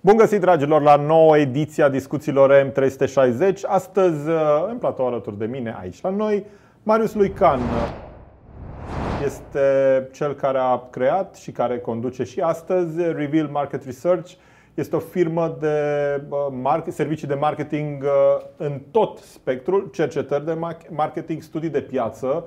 Bun găsit, dragilor, la nouă ediție a discuțiilor M360. Astăzi, uh, în platou alături de mine, aici la noi, Marius Luican este cel care a creat și care conduce și astăzi Reveal Market Research. Este o firmă de market, servicii de marketing uh, în tot spectrul, cercetări de marketing, studii de piață,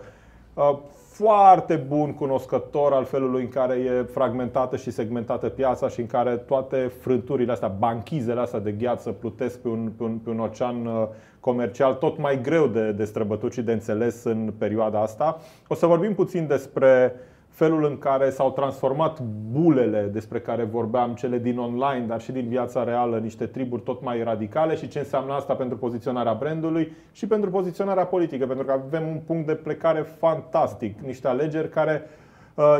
uh, foarte bun cunoscător al felului în care e fragmentată și segmentată piața și în care toate frânturile astea, banchizele astea de gheață plutesc pe un, pe un, pe un ocean uh, comercial tot mai greu de, de străbătut și de înțeles în perioada asta. O să vorbim puțin despre felul în care s-au transformat bulele despre care vorbeam, cele din online, dar și din viața reală, niște triburi tot mai radicale și ce înseamnă asta pentru poziționarea brandului și pentru poziționarea politică, pentru că avem un punct de plecare fantastic, niște alegeri care Uh,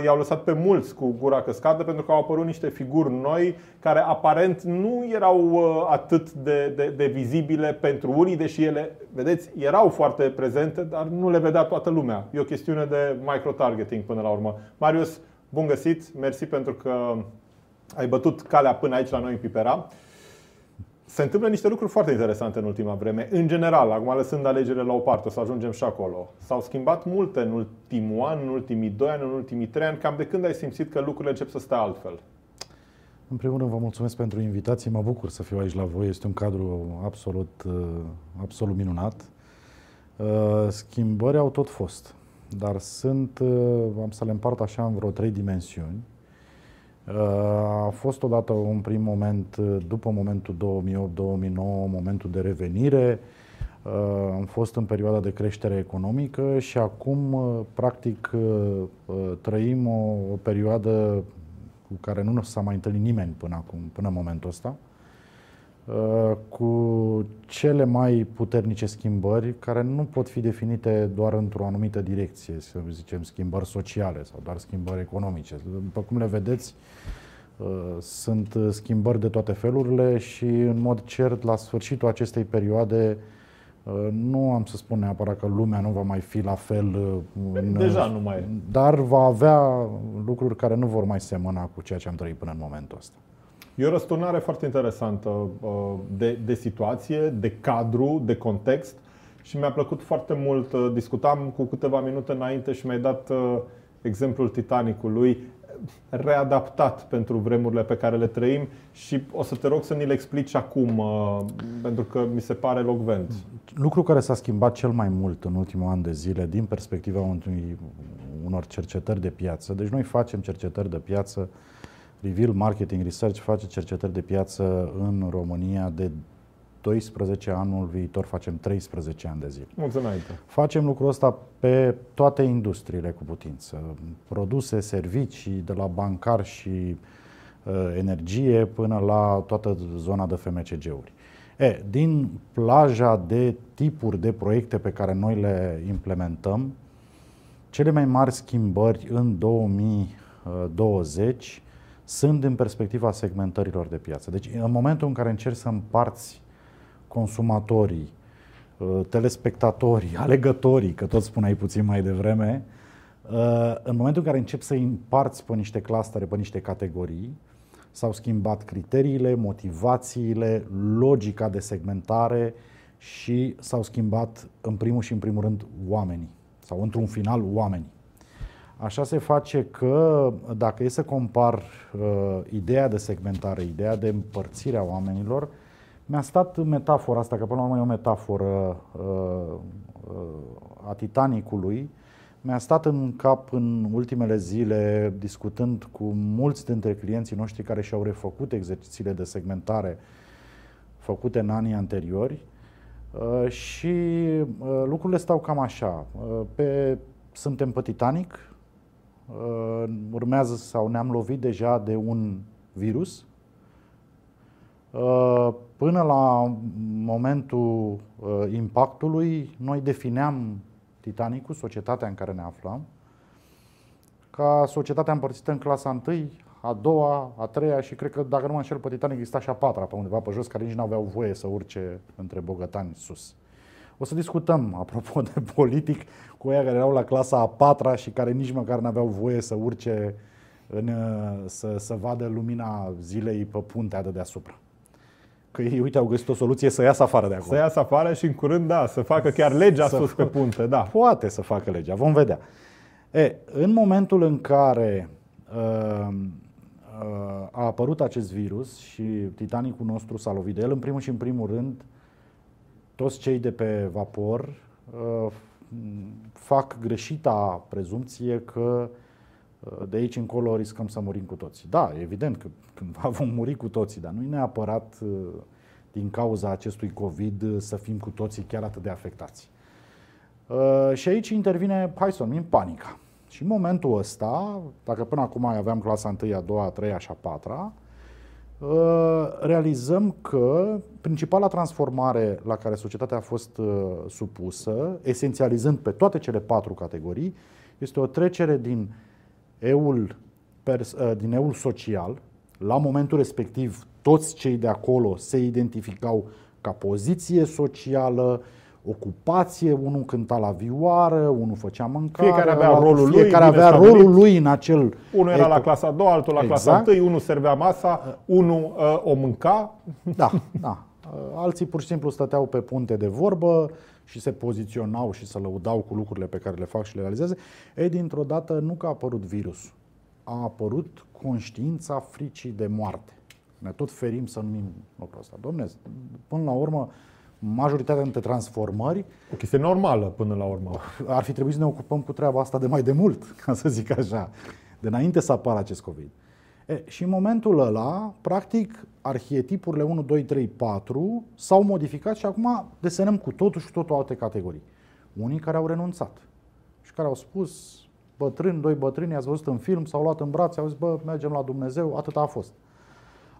i-au lăsat pe mulți cu gura căscată pentru că au apărut niște figuri noi care aparent nu erau uh, atât de, de, de vizibile pentru unii, deși ele, vedeți, erau foarte prezente, dar nu le vedea toată lumea. E o chestiune de micro-targeting până la urmă. Marius, bun găsit, mersi pentru că ai bătut calea până aici la noi în Pipera se întâmplă niște lucruri foarte interesante în ultima vreme. În general, acum lăsând alegerile la o parte, o să ajungem și acolo. S-au schimbat multe în ultimul an, în ultimii doi ani, în ultimii trei ani. Cam de când ai simțit că lucrurile încep să stea altfel? În primul rând, vă mulțumesc pentru invitație. Mă bucur să fiu aici la voi. Este un cadru absolut, uh, absolut minunat. Uh, schimbări au tot fost, dar sunt, uh, am să le împart așa în vreo trei dimensiuni. A fost odată un prim moment, după momentul 2008-2009, momentul de revenire. Am fost în perioada de creștere economică și acum, practic, trăim o, o perioadă cu care nu s-a mai întâlnit nimeni până acum, până în momentul ăsta, cu cele mai puternice schimbări care nu pot fi definite doar într-o anumită direcție, să zicem schimbări sociale sau doar schimbări economice. După cum le vedeți, uh, sunt schimbări de toate felurile și, în mod cert, la sfârșitul acestei perioade, uh, nu am să spun neapărat că lumea nu va mai fi la fel. Uh, în, Deja nu mai e. Dar va avea lucruri care nu vor mai semăna cu ceea ce am trăit până în momentul ăsta. E o răsturnare foarte interesantă uh, de, de situație, de cadru, de context și mi-a plăcut foarte mult. Uh, discutam cu câteva minute înainte și mi-ai dat uh, exemplul Titanicului readaptat pentru vremurile pe care le trăim și o să te rog să ni le explici acum, pentru că mi se pare locvent. Lucru care s-a schimbat cel mai mult în ultimul an de zile din perspectiva unor cercetări de piață. Deci noi facem cercetări de piață Reveal Marketing Research face cercetări de piață în România de 12 anul viitor facem 13 ani de zile. Mulțumesc. Facem lucrul ăsta pe toate industriile cu putință. Produse, servicii, de la bancar și uh, energie până la toată zona de FMCG-uri. E, din plaja de tipuri de proiecte pe care noi le implementăm, cele mai mari schimbări în 2020 sunt din perspectiva segmentărilor de piață. Deci, în momentul în care încerci să împarți consumatorii, uh, telespectatorii, alegătorii, că tot spuneai puțin mai devreme, uh, în momentul în care începi să împarți pe niște clustere, pe niște categorii, s-au schimbat criteriile, motivațiile, logica de segmentare și s-au schimbat în primul și în primul rând oamenii sau într-un final oamenii. Așa se face că, dacă e să compar uh, ideea de segmentare, ideea de împărțire a oamenilor, mi-a stat metafora asta, că până la urmă e o metaforă uh, uh, a Titanicului, mi-a stat în cap în ultimele zile, discutând cu mulți dintre clienții noștri care și-au refăcut exercițiile de segmentare făcute în anii anteriori uh, și uh, lucrurile stau cam așa. Uh, pe, suntem pe Titanic, Uh, urmează sau ne-am lovit deja de un virus. Uh, până la momentul uh, impactului, noi defineam Titanicul, societatea în care ne aflăm, ca societatea împărțită în clasa 1, a doua, a treia și cred că, dacă nu mă înșel, pe Titanic exista și a patra pe undeva pe jos, care nici nu aveau voie să urce între bogătani sus. O să discutăm, apropo de politic, cu aia care erau la clasa a patra și care nici măcar nu aveau voie să urce în, uh, să, să vadă lumina zilei pe puntea de deasupra. Că ei, uite, au găsit o soluție să iasă afară de acolo. Să iasă afară și în curând, da, să facă chiar legea Să sus pe fă- punte, da. Poate să facă legea, vom vedea. E, în momentul în care uh, uh, a apărut acest virus și Titanicul nostru s-a lovit de el, în primul și în primul rând, toți cei de pe vapor uh, fac greșita prezumție că uh, de aici încolo riscăm să murim cu toții. Da, evident că cândva vom muri cu toții, dar nu e neapărat uh, din cauza acestui COVID uh, să fim cu toții chiar atât de afectați. Uh, și aici intervine, hai să o numim, panica. Și în momentul ăsta, dacă până acum aveam clasa 1, a 2, a 3 și a 4 realizăm că principala transformare la care societatea a fost uh, supusă, esențializând pe toate cele patru categorii, este o trecere din eul, pers- uh, din eul social. La momentul respectiv, toți cei de acolo se identificau ca poziție socială, ocupație, unul cânta la vioară, unul făcea mâncare, Fiecare avea altul- rolul lui, fiecare bine avea stabilit. rolul lui în acel Unul era la eco- clasa a doua, altul la clasa Exact. 1, unul servea masa, unul uh, o mânca. Da, da. Alții pur și simplu stăteau pe punte de vorbă și se poziționau și se lăudau cu lucrurile pe care le fac și le realizează. Ei, dintr-o dată, nu că a apărut virusul, a apărut conștiința fricii de moarte. Ne tot ferim să numim lucrul ăsta. Domne, până la urmă, majoritatea dintre transformări O chestie normală până la urmă. ar fi trebuit să ne ocupăm cu treaba asta de mai de mult, ca să zic așa, de înainte să apară acest COVID. E, și în momentul ăla, practic, arhetipurile 1, 2, 3, 4 s-au modificat și acum desenăm cu totul și totul alte categorii. Unii care au renunțat și care au spus, bătrâni, doi bătrâni, ați văzut în film, s-au luat în brațe, au zis, bă, mergem la Dumnezeu, atât a fost.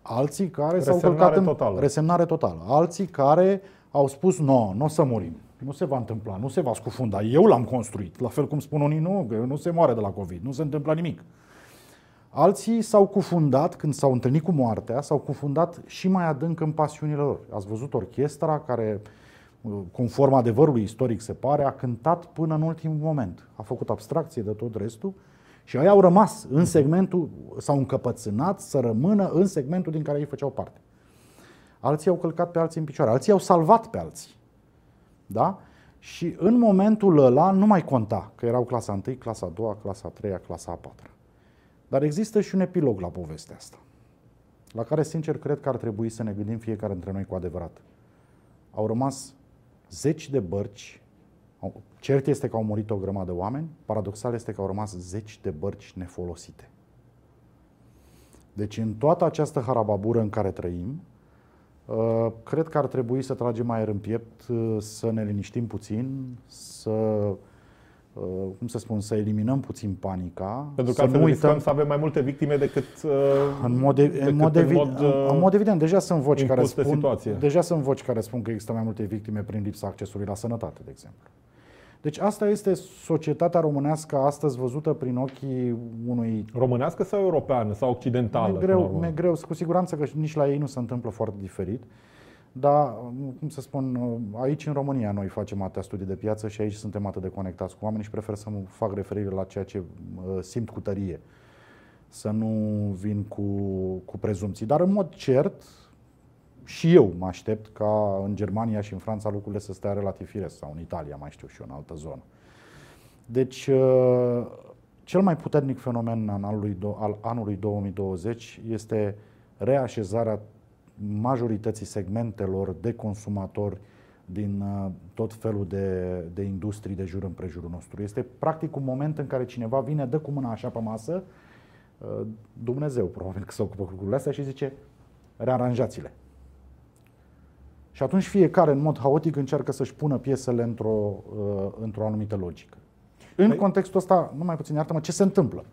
Alții care s-au Resemnare călcat în totală. resemnare totală. Alții care au spus, nu, nu o să murim. Nu se va întâmpla, nu se va scufunda. Eu l-am construit. La fel cum spun unii, nu, că nu se moare de la COVID, nu se întâmplă nimic. Alții s-au cufundat, când s-au întâlnit cu moartea, s-au cufundat și mai adânc în pasiunile lor. Ați văzut orchestra care, conform adevărului istoric se pare, a cântat până în ultimul moment. A făcut abstracție de tot restul și ei au rămas în segmentul, s-au încăpățânat să rămână în segmentul din care ei făceau parte. Alții au călcat pe alții în picioare, alții au salvat pe alții. Da? Și în momentul ăla nu mai conta că erau clasa 1, clasa 2, clasa 3, clasa 4. Dar există și un epilog la povestea asta, la care, sincer, cred că ar trebui să ne gândim fiecare dintre noi cu adevărat. Au rămas zeci de bărci, au- cert este că au murit o grămadă de oameni, paradoxal este că au rămas zeci de bărci nefolosite. Deci în toată această harababură în care trăim, uh, cred că ar trebui să tragem aer în piept, uh, să ne liniștim puțin, să, uh, cum să spun, să eliminăm puțin panica, Pentru că să altfel nu riscăm uităm să avem mai multe victime decât uh, în mod, ev- decât în, mod evi- în mod, uh, în mod evident, deja sunt voci care impus de spun, situație. deja sunt voci care spun că există mai multe victime prin lipsa accesului la sănătate, de exemplu. Deci asta este societatea românească astăzi văzută prin ochii unui românească sau europeană sau occidentală. mi-e până greu, la urmă? mi-e greu, cu siguranță că nici la ei nu se întâmplă foarte diferit. Dar, cum să spun, aici în România noi facem atâtea studii de piață și aici suntem atât de conectați cu oamenii și prefer să mă fac referire la ceea ce uh, simt cu tărie. Să nu vin cu, cu prezumții. Dar, în mod cert, și eu mă aștept ca în Germania și în Franța lucrurile să stea relativ firesc, sau în Italia, mai știu și eu, în altă zonă. Deci, uh, cel mai puternic fenomen al anului, do- al anului 2020 este reașezarea majorității segmentelor de consumatori din uh, tot felul de, de industrii de jur împrejurul nostru. Este practic un moment în care cineva vine, dă cu mâna așa pe masă, uh, Dumnezeu probabil că se ocupă cu lucrurile astea și zice rearanjați-le. Și atunci fiecare, în mod haotic, încearcă să-și pună piesele într-o, uh, într-o anumită logică. În Păi- contextul ăsta, nu mai puțin, iartă-mă, ce se întâmplă?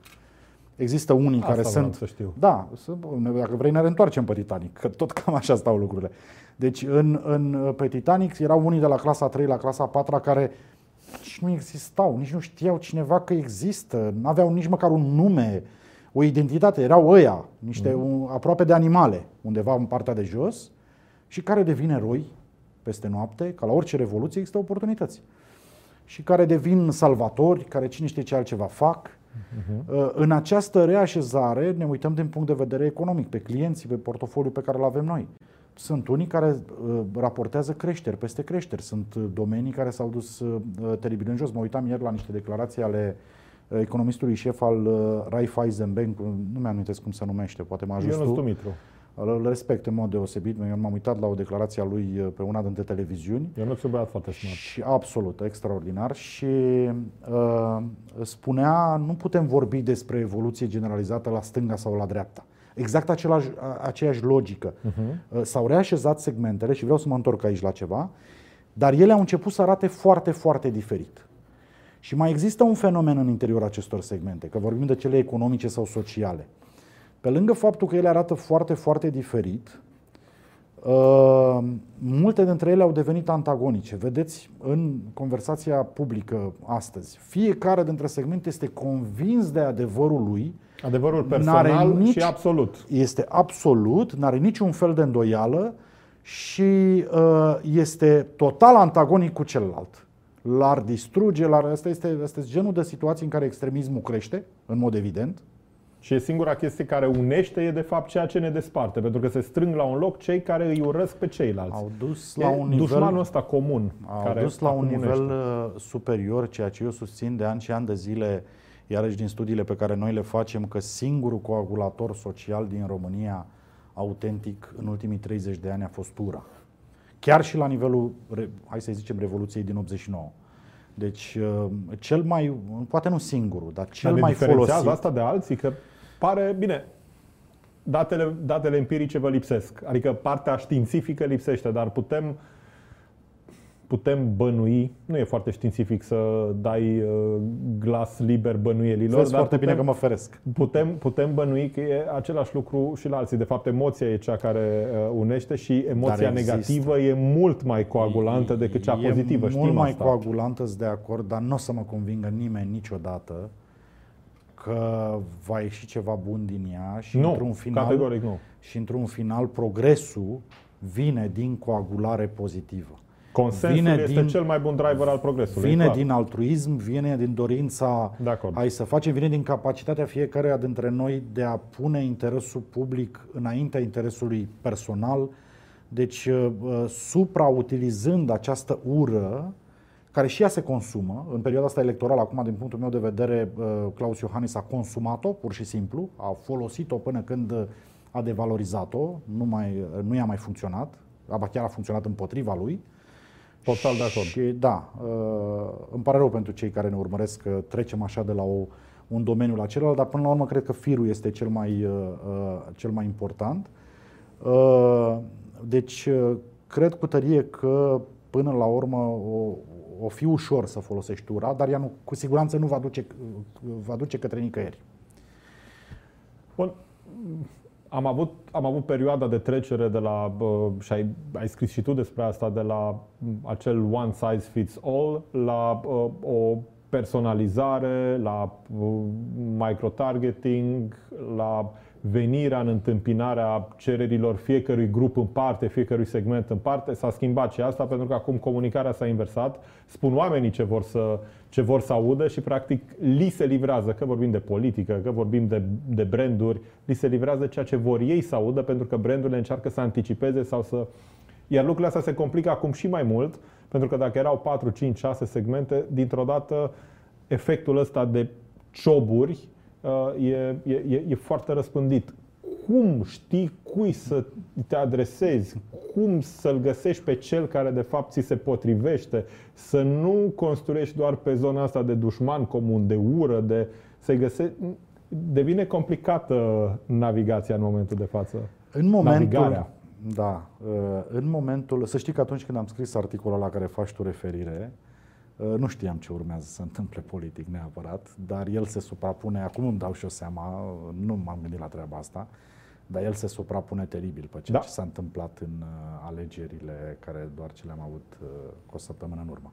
Există unii Asta care vreau sunt... să știu. Da, să- dacă vrei ne reîntoarcem pe Titanic, că tot cam așa stau lucrurile. Deci în, în, pe Titanic erau unii de la clasa 3 la clasa 4 care nici nu existau, nici nu știau cineva că există, nu aveau nici măcar un nume, o identitate, erau ăia, niște un, aproape de animale, undeva în partea de jos, și care devin eroi peste noapte, ca la orice revoluție există oportunități. Și care devin salvatori, care cine știe ce altceva fac, Uh-huh. În această reașezare ne uităm din punct de vedere economic, pe clienții, pe portofoliul pe care îl avem noi. Sunt unii care uh, raportează creșteri peste creșteri, sunt uh, domenii care s-au dus uh, teribil în jos. Mă uitam ieri la niște declarații ale economistului șef al Raiffeisen Bank, nu mi-am cum se numește, poate mă ajut tu. Dumitru. Îl respect în mod deosebit. Eu m-am uitat la o declarație a lui pe una dintre televiziuni. Eu nu sunt băiat foarte smart. Și absolut, extraordinar. Și uh, spunea, nu putem vorbi despre evoluție generalizată la stânga sau la dreapta. Exact același, aceeași logică. Uh-huh. S-au reașezat segmentele și vreau să mă întorc aici la ceva, dar ele au început să arate foarte, foarte diferit. Și mai există un fenomen în interiorul acestor segmente, că vorbim de cele economice sau sociale. Pe lângă faptul că ele arată foarte, foarte diferit, uh, multe dintre ele au devenit antagonice. Vedeți, în conversația publică astăzi, fiecare dintre segmente este convins de adevărul lui. Adevărul personal nici, și absolut. Este absolut, nu are niciun fel de îndoială și uh, este total antagonic cu celălalt. L-ar distruge, l-ar, asta, este, asta este genul de situații în care extremismul crește, în mod evident, și e singura chestie care unește e de fapt ceea ce ne desparte, pentru că se strâng la un loc cei care îi urăsc pe ceilalți. Au dus la un nivel, dușmanul ăsta comun. Au care dus la un nivel unește. Uh, superior, ceea ce eu susțin de ani și ani de zile, iarăși din studiile pe care noi le facem, că singurul coagulator social din România autentic în ultimii 30 de ani a fost ura. Chiar și la nivelul, hai să zicem, Revoluției din 89. Deci, uh, cel mai, poate nu singurul, dar cel dar mai folosit... asta de alții? Că pare, bine, datele, datele empirice vă lipsesc. Adică partea științifică lipsește, dar putem putem bănui, nu e foarte științific să dai uh, glas liber bănuielilor, Vezi dar foarte putem, bine că mă feresc. Putem, putem bănui că e același lucru și la alții. De fapt, emoția e cea care uh, unește și emoția negativă e mult mai coagulantă decât cea e pozitivă. E Știm mult mai asta. coagulantă, de acord, dar nu o să mă convingă nimeni niciodată că va ieși ceva bun din ea și nu, într-un final categoric nu. și într-un final progresul vine din coagulare pozitivă. Consensul vine este din, cel mai bun driver al progresului. Vine clar. din altruism, vine din dorința hai să facem, vine din capacitatea fiecăruia dintre noi de a pune interesul public înaintea interesului personal. Deci, uh, uh, suprautilizând această ură, care și ea se consumă, în perioada asta electorală, acum, din punctul meu de vedere, uh, Claus Iohannis a consumat-o, pur și simplu, a folosit-o până când a devalorizat-o, nu, mai, nu i-a mai funcționat, aba chiar a funcționat împotriva lui. Total de acord. Și da, uh, îmi pare rău pentru cei care ne urmăresc că trecem așa de la o, un domeniu la celălalt, dar până la urmă cred că firul este cel mai, uh, uh, cel mai important. Deci, cred cu tărie că până la urmă o, o fi ușor să folosești ura, dar ea nu, cu siguranță nu va duce, va duce către nicăieri. Bun am avut, am avut perioada de trecere de la, și ai, ai scris și tu despre asta, de la acel one size fits all la o personalizare, la microtargeting, la venirea în întâmpinarea cererilor fiecărui grup în parte, fiecărui segment în parte. S-a schimbat și asta pentru că acum comunicarea s-a inversat. Spun oamenii ce vor să, ce vor să audă și practic li se livrează, că vorbim de politică, că vorbim de, de branduri, li se livrează ceea ce vor ei să audă pentru că brandurile încearcă să anticipeze sau să... Iar lucrurile astea se complică acum și mai mult pentru că dacă erau 4, 5, 6 segmente, dintr-o dată efectul ăsta de cioburi uh, e, e, e foarte răspândit. Cum știi cui să te adresezi, cum să-l găsești pe cel care de fapt ți se potrivește, să nu construiești doar pe zona asta de dușman comun, de ură, de să-i găsești... Devine complicată navigația în momentul de față. În momentul, Navigarea. Da. Uh, în momentul, să știi că atunci când am scris articolul la care faci tu referire, uh, nu știam ce urmează să se întâmple politic neapărat, dar el se suprapune, acum îmi dau și o seama, nu m-am gândit la treaba asta, dar el se suprapune teribil pe ceea da. ce s-a întâmplat în uh, alegerile care doar ce le-am avut cu o săptămână în urmă.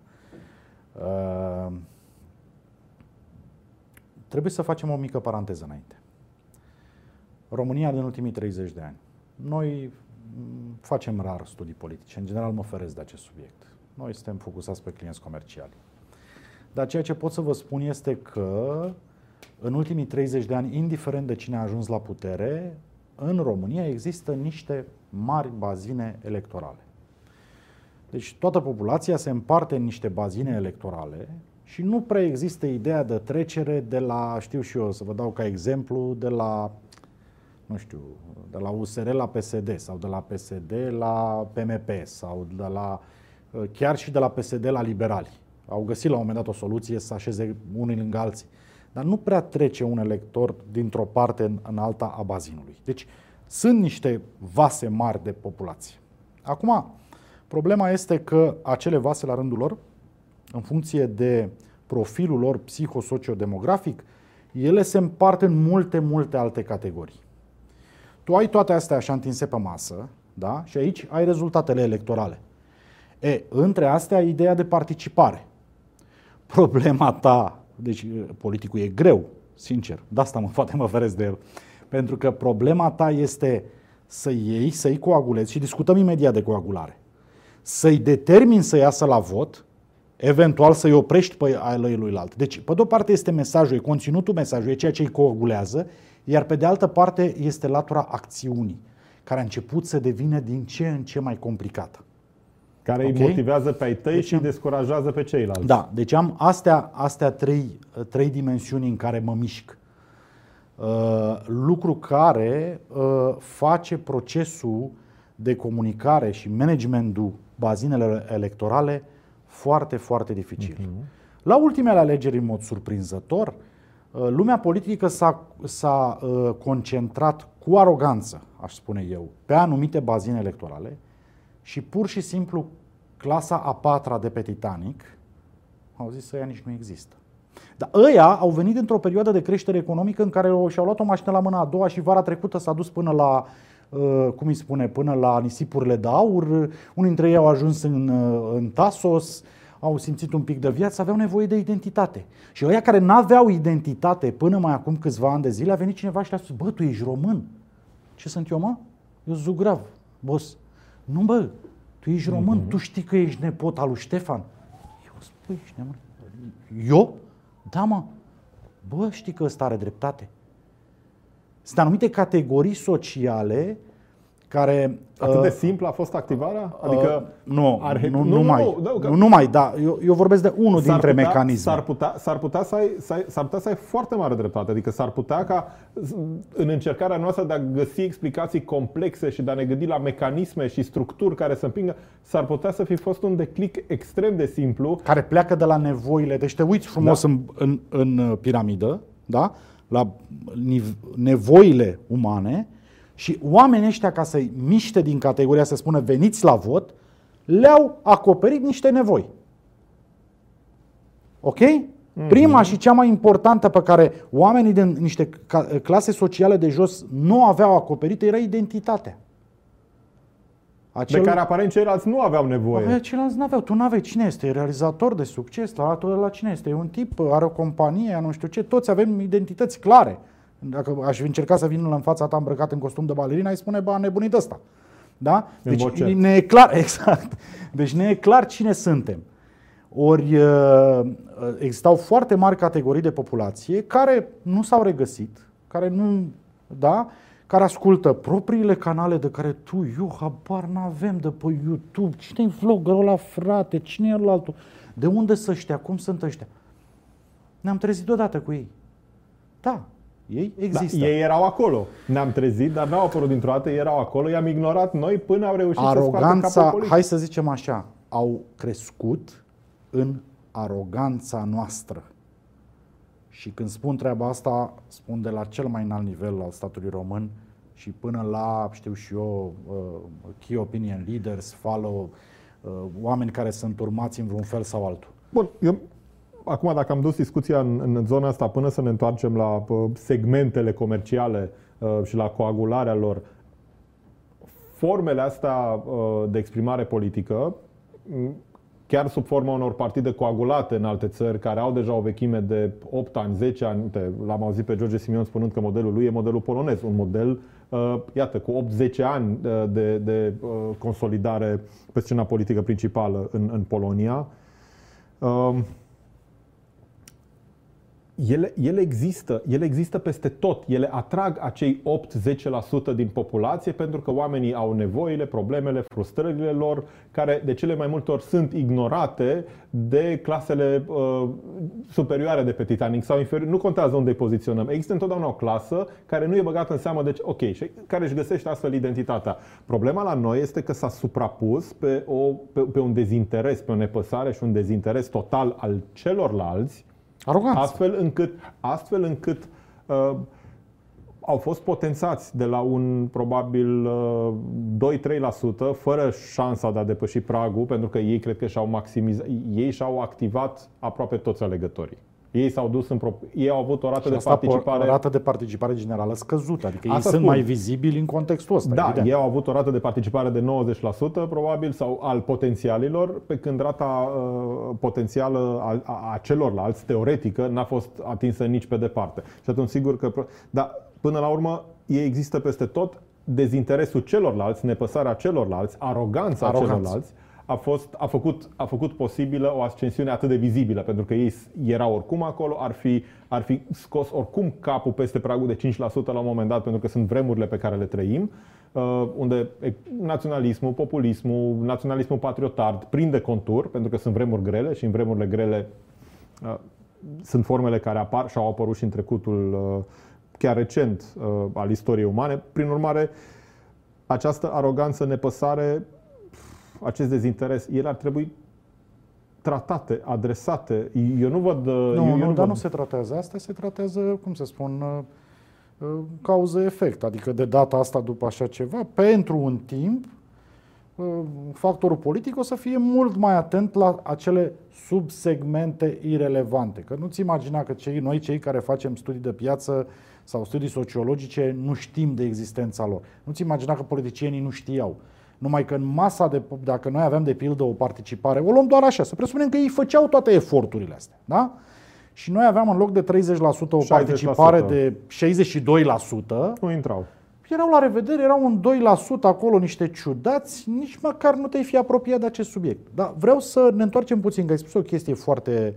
Trebuie să facem o mică paranteză înainte. România din ultimii 30 de ani. Noi facem rar studii politice. În general mă feresc de acest subiect. Noi suntem focusați pe clienți comerciali. Dar ceea ce pot să vă spun este că în ultimii 30 de ani, indiferent de cine a ajuns la putere, în România există niște mari bazine electorale. Deci toată populația se împarte în niște bazine electorale și nu prea există ideea de trecere de la, știu și eu, să vă dau ca exemplu, de la, nu știu, de la USR la PSD sau de la PSD la PMP sau de la, chiar și de la PSD la liberali. Au găsit la un moment dat o soluție să așeze unii lângă alții. Dar nu prea trece un elector dintr-o parte în, în alta a bazinului. Deci sunt niște vase mari de populație. Acum, problema este că acele vase, la rândul lor, în funcție de profilul lor psihosociodemografic, ele se împart în multe, multe alte categorii. Tu ai toate astea așa întinse pe masă, da? Și aici ai rezultatele electorale. E, între astea, ideea de participare. Problema ta, deci politicul e greu, sincer, de asta mă, poate mă feresc de el. Pentru că problema ta este să iei, să-i coagulezi și discutăm imediat de coagulare. Să-i determin să iasă la vot, eventual să-i oprești pe lui luilalt. Deci, pe de-o parte este mesajul, e conținutul mesajului, e ceea ce îi coagulează, iar pe de altă parte este latura acțiunii, care a început să devină din ce în ce mai complicată. Care okay? îi motivează pe ai tăi deci și îi descurajează pe ceilalți. Da, deci am astea, astea trei, trei dimensiuni în care mă mișc. Uh, lucru care uh, face procesul de comunicare și managementul bazinele electorale foarte, foarte dificil. Uh-huh. La ultimele alegeri, în mod surprinzător, uh, lumea politică s-a, s-a uh, concentrat cu aroganță, aș spune eu, pe anumite bazine electorale și pur și simplu clasa a patra de pe Titanic au zis să ea nici nu există. Dar ăia au venit într-o perioadă de creștere economică în care și-au luat o mașină la mâna a doua și vara trecută s-a dus până la uh, cum îi spune, până la nisipurile de aur. Unii dintre ei au ajuns în, uh, în Tasos, au simțit un pic de viață, aveau nevoie de identitate. Și ăia care n-aveau identitate până mai acum câțiva ani de zile, a venit cineva și le-a spus, bă, tu ești român. Ce sunt eu, mă? Eu sunt Zugrav, boss. Nu, bă, tu ești român, mm-hmm. tu știi că ești nepot al lui Ștefan. Eu spui, ești nemân. Eu? Da, mă. Bă, știi că ăsta are dreptate. Sunt anumite categorii sociale care... Atât de uh, simplu a fost activarea? Adică uh, nu, arhe... nu, nu, nu, mai. Nu, nu, nu mai, da. Eu, eu vorbesc de unul dintre putea, mecanisme. S-ar putea, s-ar, putea să ai, s-ar putea să ai foarte mare dreptate. Adică s-ar putea ca în încercarea noastră de a găsi explicații complexe și de a ne gândi la mecanisme și structuri care să împingă, s-ar putea să fi fost un declic extrem de simplu. Care pleacă de la nevoile. Deci te uiți frumos da. în, în, în piramidă, da? la nevoile umane și oamenii ăștia, ca să-i miște din categoria, să spună veniți la vot, le-au acoperit niște nevoi. Ok? Mm-hmm. Prima și cea mai importantă pe care oamenii din niște clase sociale de jos nu aveau acoperită era identitatea. Acel... De care aparent ceilalți nu aveau nevoie. Avea, ceilalți nu aveau. Tu nu aveai. Cine este? E realizator de succes? La, la cine este? E un tip, are o companie, nu știu ce. Toți avem identități clare. Dacă aș încerca să vin în fața ta îmbrăcat în costum de balerină, ai spune, bă, nebunit ăsta. Da? Deci ne e clar, exact. Deci ne e clar cine suntem. Ori uh, existau foarte mari categorii de populație care nu s-au regăsit, care nu, da, care ascultă propriile canale de care tu, eu, habar n-avem de pe YouTube. Cine e vloggerul ăla, frate? Cine e altul? De unde să ăștia? Cum sunt ăștia? Ne-am trezit odată cu ei. Da, ei da, există. Da, ei erau acolo. Ne-am trezit, dar n-au apărut dintr-o dată, ei erau acolo, i-am ignorat noi până au reușit Aroganța, să scoată hai să zicem așa, au crescut în aroganța noastră. Și când spun treaba asta, spun de la cel mai înalt nivel al statului român și până la, știu și eu, uh, key opinion leaders, follow, uh, oameni care sunt urmați în vreun fel sau altul. Bun, eu acum dacă am dus discuția în, în zona asta până să ne întoarcem la segmentele comerciale uh, și la coagularea lor, formele astea uh, de exprimare politică, chiar sub forma unor partide coagulate în alte țări care au deja o vechime de 8 ani, 10 ani, uite, l-am auzit pe George Simion spunând că modelul lui e modelul polonez, un model, uh, iată, cu 8-10 ani de, de consolidare pe scena politică principală în, în Polonia ele, ele există, ele există peste tot. Ele atrag acei 8-10% din populație pentru că oamenii au nevoile, problemele, frustrările lor, care de cele mai multe ori sunt ignorate de clasele uh, superioare de pe Titanic sau inferior. Nu contează unde îi poziționăm. Există întotdeauna o clasă care nu e băgată în seamă, deci ok, și care își găsește astfel identitatea. Problema la noi este că s-a suprapus pe, o, pe, pe un dezinteres, pe o nepăsare și un dezinteres total al celorlalți Aroganță. Astfel încât, astfel încât uh, au fost potențați de la un probabil uh, 2-3% fără șansa de a depăși pragul, pentru că ei cred că și-au maximizat, ei și-au activat aproape toți alegătorii. Ei s-au dus în pro... ei au avut o rată Și de asta participare. o rată de participare generală scăzută, adică ei Asta sunt spun. mai vizibili în contextul ăsta. Da, evident. ei au avut o rată de participare de 90% probabil sau al potențialilor, pe când rata uh, potențială a, a, a celorlalți, teoretică, n-a fost atinsă nici pe departe. Și atunci sigur că... pro- Dar până la urmă, ei există peste tot, dezinteresul celorlalți, nepăsarea celorlalți, aroganța Aroganță. celorlalți, a, fost, a, făcut, a făcut posibilă o ascensiune atât de vizibilă, pentru că ei s- erau oricum acolo, ar fi, ar fi scos oricum capul peste pragul de 5% la un moment dat, pentru că sunt vremurile pe care le trăim, uh, unde e, naționalismul, populismul, naționalismul patriotard prinde contur, pentru că sunt vremuri grele și în vremurile grele uh, sunt formele care apar și au apărut și în trecutul uh, chiar recent uh, al istoriei umane. Prin urmare, această aroganță, nepăsare, acest dezinteres, ele ar trebui tratate, adresate. Eu nu văd... Nu, eu, eu nu, dar văd... nu se tratează asta, se tratează, cum să spun, uh, uh, cauză-efect. Adică de data asta, după așa ceva, pentru un timp, uh, factorul politic o să fie mult mai atent la acele subsegmente irelevante. Că nu-ți imagina că cei, noi, cei care facem studii de piață sau studii sociologice, nu știm de existența lor. Nu-ți imagina că politicienii nu știau. Numai că în masa de, dacă noi aveam de pildă o participare, o luăm doar așa, să presupunem că ei făceau toate eforturile astea, da? Și noi aveam în loc de 30% o 60%. participare de 62%, Nu intrau. erau la revedere, erau un 2% acolo niște ciudați, nici măcar nu te-ai fi apropiat de acest subiect. Dar vreau să ne întoarcem puțin, că ai spus o chestie foarte,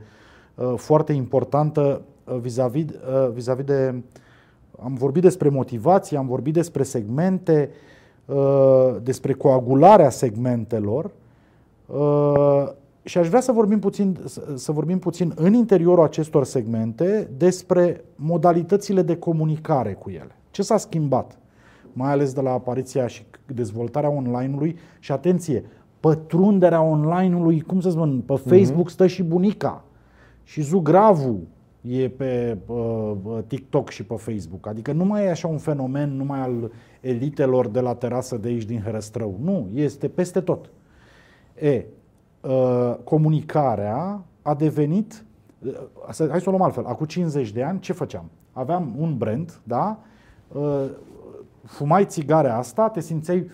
uh, foarte importantă uh, vis-a-vis, uh, vis-a-vis de... Am vorbit despre motivație, am vorbit despre segmente, uh, despre coagularea segmentelor uh, și aș vrea să vorbim puțin, să- să vorbim puțin în interiorul acestor segmente despre modalitățile de comunicare cu ele. Ce s-a schimbat? Mai ales de la apariția și dezvoltarea online-ului și atenție, pătrunderea online-ului, cum să spun, pe Facebook stă și bunica și Zugravu e pe uh, uh, TikTok și pe Facebook. Adică nu mai e așa un fenomen numai al elitelor de la terasă de aici din Herăstrău. Nu, este peste tot. E, uh, comunicarea a devenit, uh, să- hai să o luăm altfel, acum 50 de ani ce făceam? Aveam un brand, da? Uh, fumai țigarea asta, te simțeai,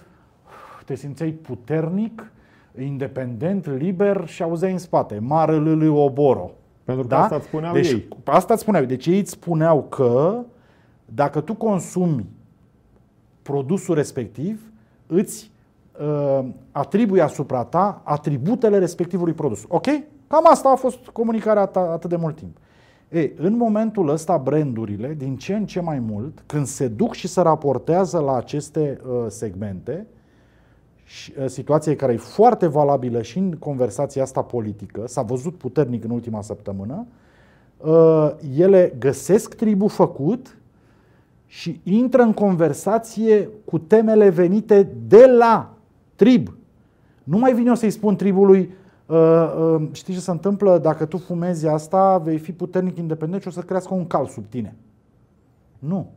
te simțeai puternic, independent, liber și auzeai în spate, mare lâlâ oboro. Pentru că asta îți spuneau deci, ei. Asta îți spuneau. Deci ei îți spuneau că dacă tu consumi produsul respectiv, îți uh, atribui asupra ta atributele respectivului produs. Ok? Cam asta a fost comunicarea ta atât de mult timp. E, în momentul ăsta, brandurile, din ce în ce mai mult, când se duc și se raportează la aceste uh, segmente, și, uh, situație care e foarte valabilă și în conversația asta politică, s-a văzut puternic în ultima săptămână, uh, ele găsesc tribul făcut și intră în conversație cu temele venite de la trib. Nu mai vin eu să-i spun tribului, uh, uh, știi ce se întâmplă, dacă tu fumezi asta, vei fi puternic independent și o să crească un cal sub tine. Nu.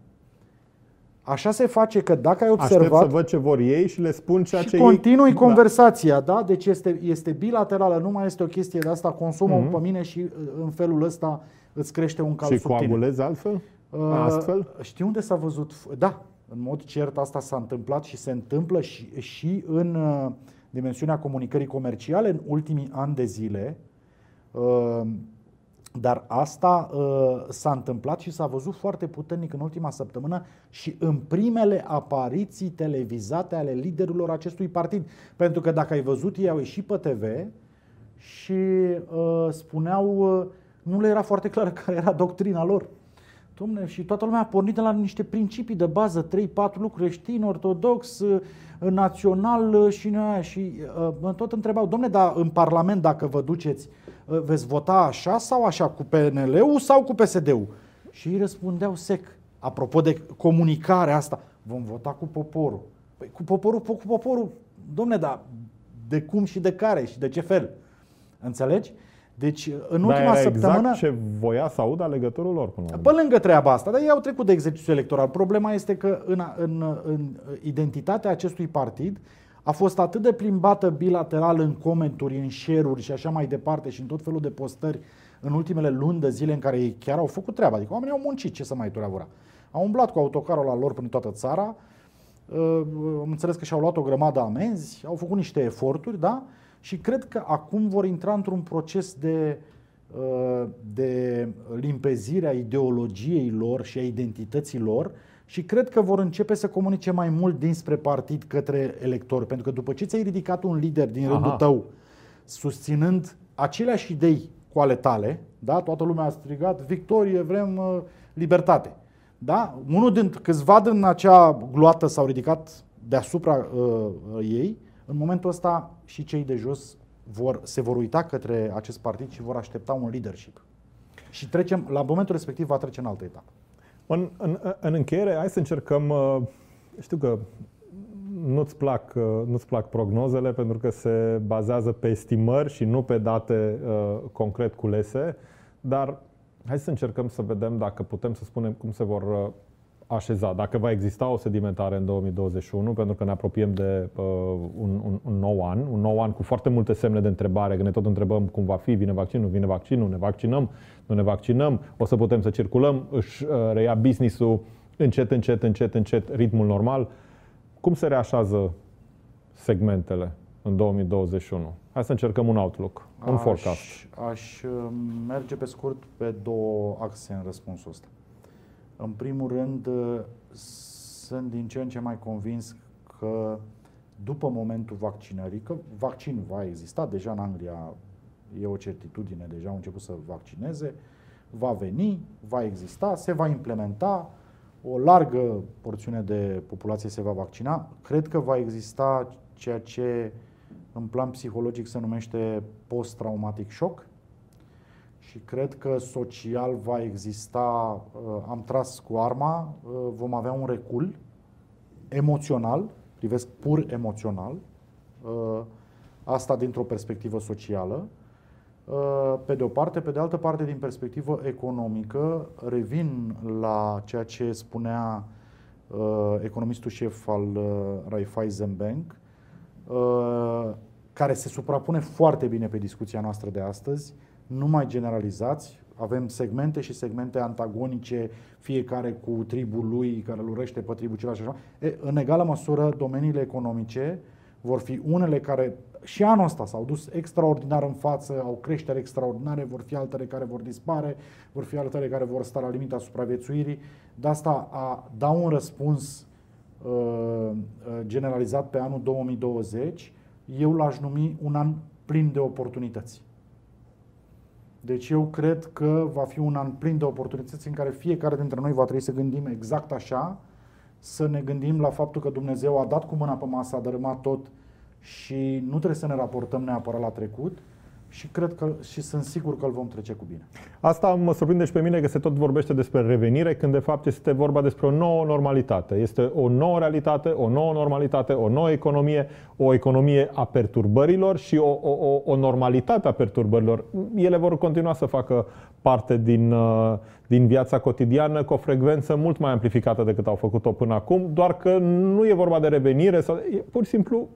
Așa se face că dacă ai Aștept observat... să văd ce vor ei și le spun ceea și ce continui ei... conversația, da. Deci este, este bilaterală, nu mai este o chestie de asta, consumă Mhm. pe mine și uh, în felul ăsta îți crește un cal Da. Și sub tine. coagulezi altfel? Uh, Astfel? Știi unde s-a văzut? Da, în mod cert asta s-a întâmplat și se întâmplă și, și în uh, dimensiunea comunicării comerciale în ultimii ani de zile. Uh, dar asta uh, s-a întâmplat și s-a văzut foarte puternic în ultima săptămână și în primele apariții televizate ale liderilor acestui partid. Pentru că dacă ai văzut, ei au ieșit pe TV și uh, spuneau uh, nu le era foarte clar care era doctrina lor. Domne, și toată lumea a pornit de la niște principii de bază, 3-4 lucruri, creștin, ortodox, național și noi și uh, mă tot întrebau, domne, dar în Parlament dacă vă duceți, uh, veți vota așa sau așa, cu PNL-ul sau cu PSD-ul? Și ei răspundeau sec. Apropo de comunicarea asta, vom vota cu poporul. Păi cu poporul, cu poporul, domne, dar de cum și de care și de ce fel? Înțelegi? Deci, în Dar ultima era săptămână... exact ce voia să audă alegătorul lor până la urmă. Pe lângă treaba asta, dar ei au trecut de exercițiul electoral. Problema este că în, în, în identitatea acestui partid a fost atât de plimbată bilateral în comenturi, în share-uri și așa mai departe și în tot felul de postări în ultimele luni de zile în care ei chiar au făcut treaba. Adică oamenii au muncit, ce să mai tureavura. Au umblat cu autocarul la lor prin toată țara, uh, am înțeles că și-au luat o grămadă amenzi, au făcut niște eforturi, da? Și cred că acum vor intra într-un proces de, uh, de limpezire a ideologiei lor și a identității lor și cred că vor începe să comunice mai mult dinspre partid către electori. Pentru că după ce ți-ai ridicat un lider din rândul Aha. tău, susținând aceleași idei cu ale tale, da? toată lumea a strigat, victorie, vrem uh, libertate. Da? Unul din câțiva din acea gloată s-au ridicat deasupra uh, ei, în momentul ăsta și cei de jos vor, se vor uita către acest partid și vor aștepta un leadership. Și trecem, la momentul respectiv va trece în altă etapă. În, în, în încheiere, hai să încercăm, uh, știu că nu-ți plac, uh, nu-ți plac prognozele pentru că se bazează pe estimări și nu pe date uh, concret culese, dar hai să încercăm să vedem dacă putem să spunem cum se vor uh, așeza, dacă va exista o sedimentare în 2021, pentru că ne apropiem de uh, un, un, un nou an, un nou an cu foarte multe semne de întrebare, că ne tot întrebăm cum va fi, vine vaccinul, vine vaccinul, ne vaccinăm, nu ne vaccinăm, o să putem să circulăm, își uh, reia business-ul încet, încet, încet, încet, ritmul normal. Cum se reașează segmentele în 2021? Hai să încercăm un outlook, un forecast. Aș, aș uh, merge pe scurt pe două axe în răspunsul ăsta. În primul rând, uh, sunt din ce în ce mai convins că după momentul vaccinării, că vaccinul va exista, deja în Anglia e o certitudine, deja au început să vaccineze, va veni, va exista, se va implementa, o largă porțiune de populație se va vaccina. Cred că va exista ceea ce în plan psihologic se numește post-traumatic shock și cred că social va exista, uh, am tras cu arma, uh, vom avea un recul emoțional, privesc pur emoțional, uh, asta dintr-o perspectivă socială, pe de o parte, pe de altă parte, din perspectivă economică, revin la ceea ce spunea economistul șef al Raiffeisen Bank, care se suprapune foarte bine pe discuția noastră de astăzi, nu mai generalizați, avem segmente și segmente antagonice, fiecare cu tribul lui, care îl urăște pe tribul celălalt și așa. E, în egală măsură, domeniile economice vor fi unele care și anul ăsta s-au dus extraordinar în față, au creștere extraordinare, vor fi altele care vor dispare, vor fi altele care vor sta la limita supraviețuirii. De asta a da un răspuns uh, generalizat pe anul 2020, eu l-aș numi un an plin de oportunități. Deci eu cred că va fi un an plin de oportunități în care fiecare dintre noi va trebui să gândim exact așa, să ne gândim la faptul că Dumnezeu a dat cu mâna pe masă, a dărâmat tot și nu trebuie să ne raportăm neapărat la trecut, și cred că și sunt sigur că îl vom trece cu bine. Asta mă surprinde și pe mine că se tot vorbește despre revenire, când de fapt este vorba despre o nouă normalitate. Este o nouă realitate, o nouă normalitate, o nouă economie, o economie a perturbărilor și o, o, o normalitate a perturbărilor. Ele vor continua să facă parte din, uh, din viața cotidiană cu o frecvență mult mai amplificată decât au făcut-o până acum, doar că nu e vorba de revenire, sau, e pur și simplu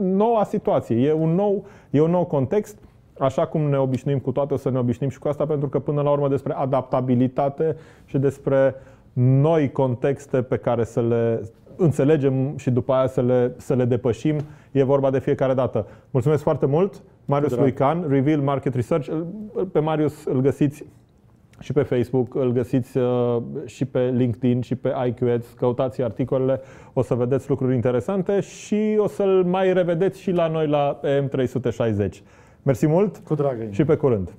noua situație, e un nou, e un nou context. Așa cum ne obișnuim cu toate, o să ne obișnuim și cu asta, pentru că până la urmă despre adaptabilitate și despre noi contexte pe care să le înțelegem și după aia să le, să le depășim, e vorba de fiecare dată. Mulțumesc foarte mult, Marius Luican, Reveal Market Research. Pe Marius îl găsiți și pe Facebook, îl găsiți uh, și pe LinkedIn și pe IQ Ads, căutați articolele, o să vedeți lucruri interesante și o să-l mai revedeți și la noi la M360. Mersi mult Cu dragă și pe curând!